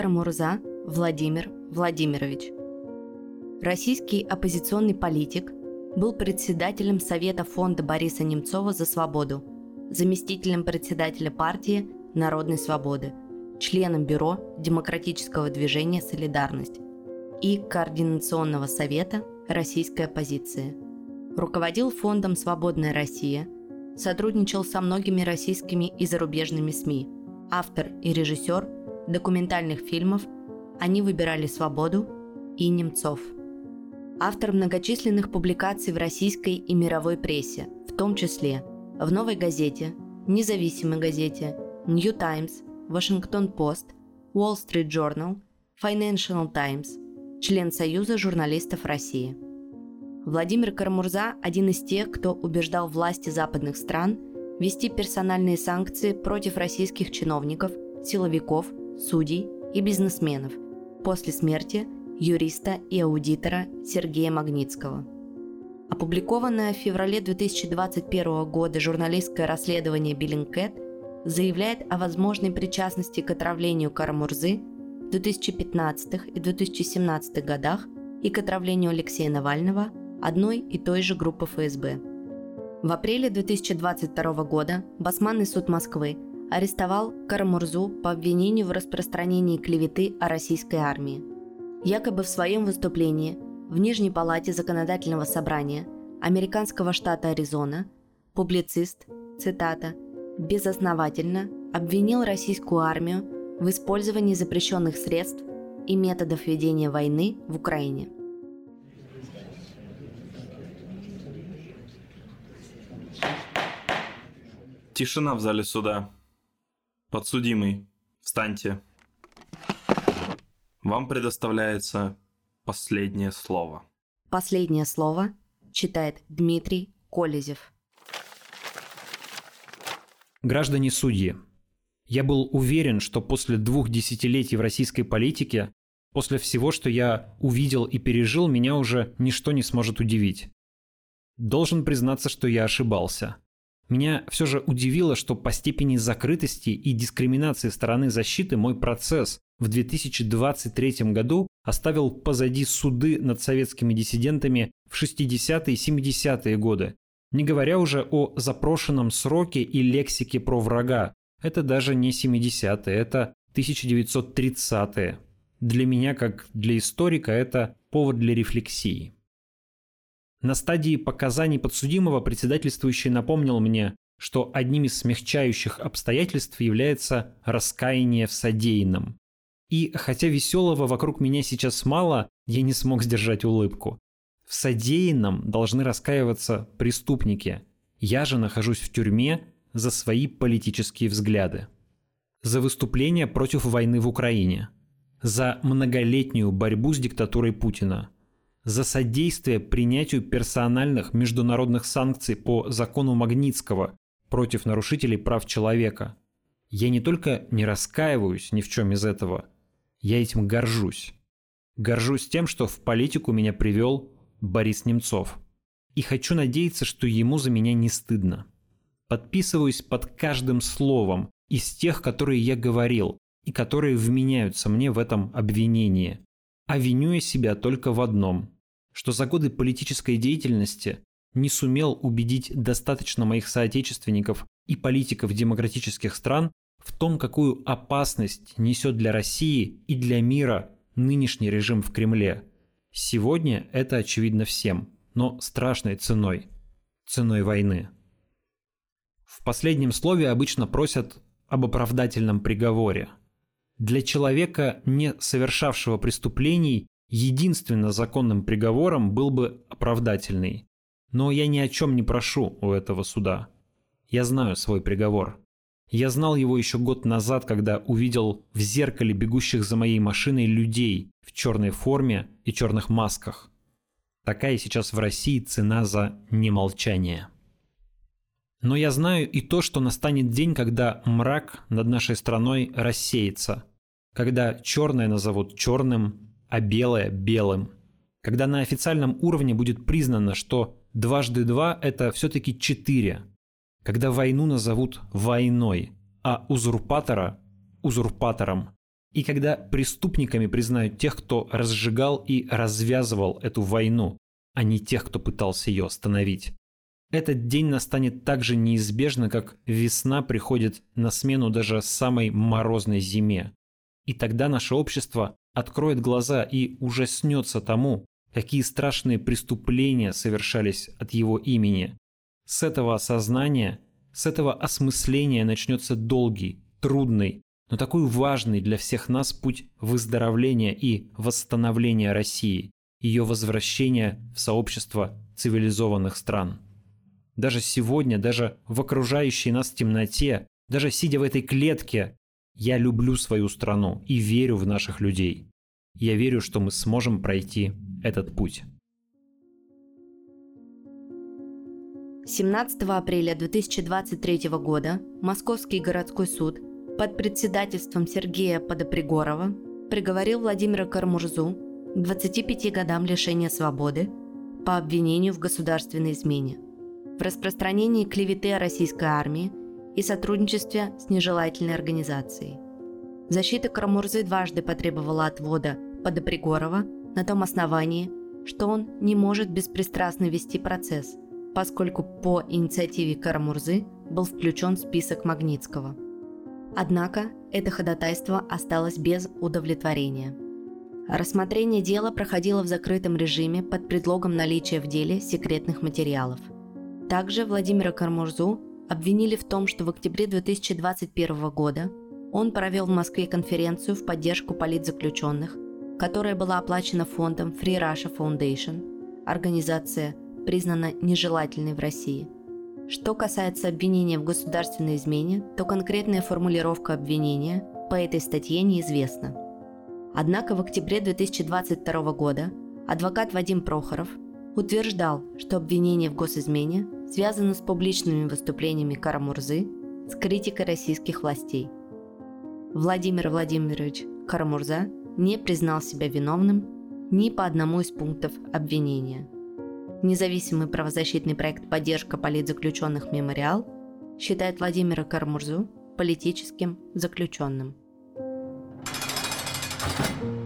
Карамурза Владимир Владимирович. Российский оппозиционный политик, был председателем Совета фонда Бориса Немцова за свободу, заместителем председателя партии Народной свободы, членом Бюро Демократического движения «Солидарность» и Координационного совета российской оппозиции. Руководил фондом «Свободная Россия», сотрудничал со многими российскими и зарубежными СМИ, автор и режиссер документальных фильмов «Они выбирали свободу» и «Немцов». Автор многочисленных публикаций в российской и мировой прессе, в том числе в «Новой газете», «Независимой газете», «Нью Таймс», «Вашингтон-Пост», «Уолл Стрит Journal», «Financial Times», член Союза журналистов России. Владимир Карамурза – один из тех, кто убеждал власти западных стран ввести персональные санкции против российских чиновников, силовиков, судей и бизнесменов после смерти юриста и аудитора Сергея Магнитского. Опубликованное в феврале 2021 года журналистское расследование Биллингкэт заявляет о возможной причастности к отравлению Карамурзы в 2015 и 2017 годах и к отравлению Алексея Навального одной и той же группы ФСБ. В апреле 2022 года Басманный суд Москвы арестовал Карамурзу по обвинению в распространении клеветы о российской армии. Якобы в своем выступлении в Нижней палате законодательного собрания американского штата Аризона публицист, цитата, безосновательно обвинил российскую армию в использовании запрещенных средств и методов ведения войны в Украине. Тишина в зале суда. Подсудимый, встаньте. Вам предоставляется последнее слово. Последнее слово читает Дмитрий Колезев. Граждане судьи, я был уверен, что после двух десятилетий в российской политике, после всего, что я увидел и пережил, меня уже ничто не сможет удивить. Должен признаться, что я ошибался – меня все же удивило, что по степени закрытости и дискриминации стороны защиты мой процесс в 2023 году оставил позади суды над советскими диссидентами в 60-е и 70-е годы, не говоря уже о запрошенном сроке и лексике про врага. Это даже не 70-е, это 1930-е. Для меня, как для историка, это повод для рефлексии. На стадии показаний подсудимого председательствующий напомнил мне, что одним из смягчающих обстоятельств является раскаяние в содеянном. И хотя веселого вокруг меня сейчас мало, я не смог сдержать улыбку. В содеянном должны раскаиваться преступники. Я же нахожусь в тюрьме за свои политические взгляды. За выступление против войны в Украине. За многолетнюю борьбу с диктатурой Путина – за содействие принятию персональных международных санкций по закону Магнитского против нарушителей прав человека. Я не только не раскаиваюсь ни в чем из этого, я этим горжусь. Горжусь тем, что в политику меня привел Борис Немцов. И хочу надеяться, что ему за меня не стыдно. Подписываюсь под каждым словом из тех, которые я говорил, и которые вменяются мне в этом обвинении а виню я себя только в одном, что за годы политической деятельности не сумел убедить достаточно моих соотечественников и политиков демократических стран в том, какую опасность несет для России и для мира нынешний режим в Кремле. Сегодня это очевидно всем, но страшной ценой. Ценой войны. В последнем слове обычно просят об оправдательном приговоре – для человека, не совершавшего преступлений, единственно законным приговором был бы оправдательный. Но я ни о чем не прошу у этого суда. Я знаю свой приговор. Я знал его еще год назад, когда увидел в зеркале бегущих за моей машиной людей в черной форме и черных масках. Такая сейчас в России цена за немолчание. Но я знаю и то, что настанет день, когда мрак над нашей страной рассеется – когда черное назовут черным, а белое – белым. Когда на официальном уровне будет признано, что дважды два – это все-таки четыре. Когда войну назовут войной, а узурпатора – узурпатором. И когда преступниками признают тех, кто разжигал и развязывал эту войну, а не тех, кто пытался ее остановить. Этот день настанет так же неизбежно, как весна приходит на смену даже самой морозной зиме. И тогда наше общество откроет глаза и ужаснется тому, какие страшные преступления совершались от его имени. С этого осознания, с этого осмысления начнется долгий, трудный, но такой важный для всех нас путь выздоровления и восстановления России, ее возвращения в сообщество цивилизованных стран. Даже сегодня, даже в окружающей нас темноте, даже сидя в этой клетке, я люблю свою страну и верю в наших людей. Я верю, что мы сможем пройти этот путь. 17 апреля 2023 года Московский городской суд под председательством Сергея Подопригорова приговорил Владимира Кармурзу к 25 годам лишения свободы по обвинению в государственной измене, в распространении клеветы о российской армии и сотрудничестве с нежелательной организацией. Защита Карамурзы дважды потребовала отвода Подопригорова на том основании, что он не может беспристрастно вести процесс, поскольку по инициативе Карамурзы был включен в список Магнитского. Однако это ходатайство осталось без удовлетворения. Рассмотрение дела проходило в закрытом режиме под предлогом наличия в деле секретных материалов. Также Владимира Кармурзу обвинили в том, что в октябре 2021 года он провел в Москве конференцию в поддержку политзаключенных – которая была оплачена фондом Free Russia Foundation, организация, признана нежелательной в России. Что касается обвинения в государственной измене, то конкретная формулировка обвинения по этой статье неизвестна. Однако в октябре 2022 года адвокат Вадим Прохоров утверждал, что обвинение в госизмене связано с публичными выступлениями Карамурзы с критикой российских властей. Владимир Владимирович Карамурза не признал себя виновным ни по одному из пунктов обвинения. Независимый правозащитный проект «Поддержка политзаключенных Мемориал» считает Владимира Кармурзу политическим заключенным. thank you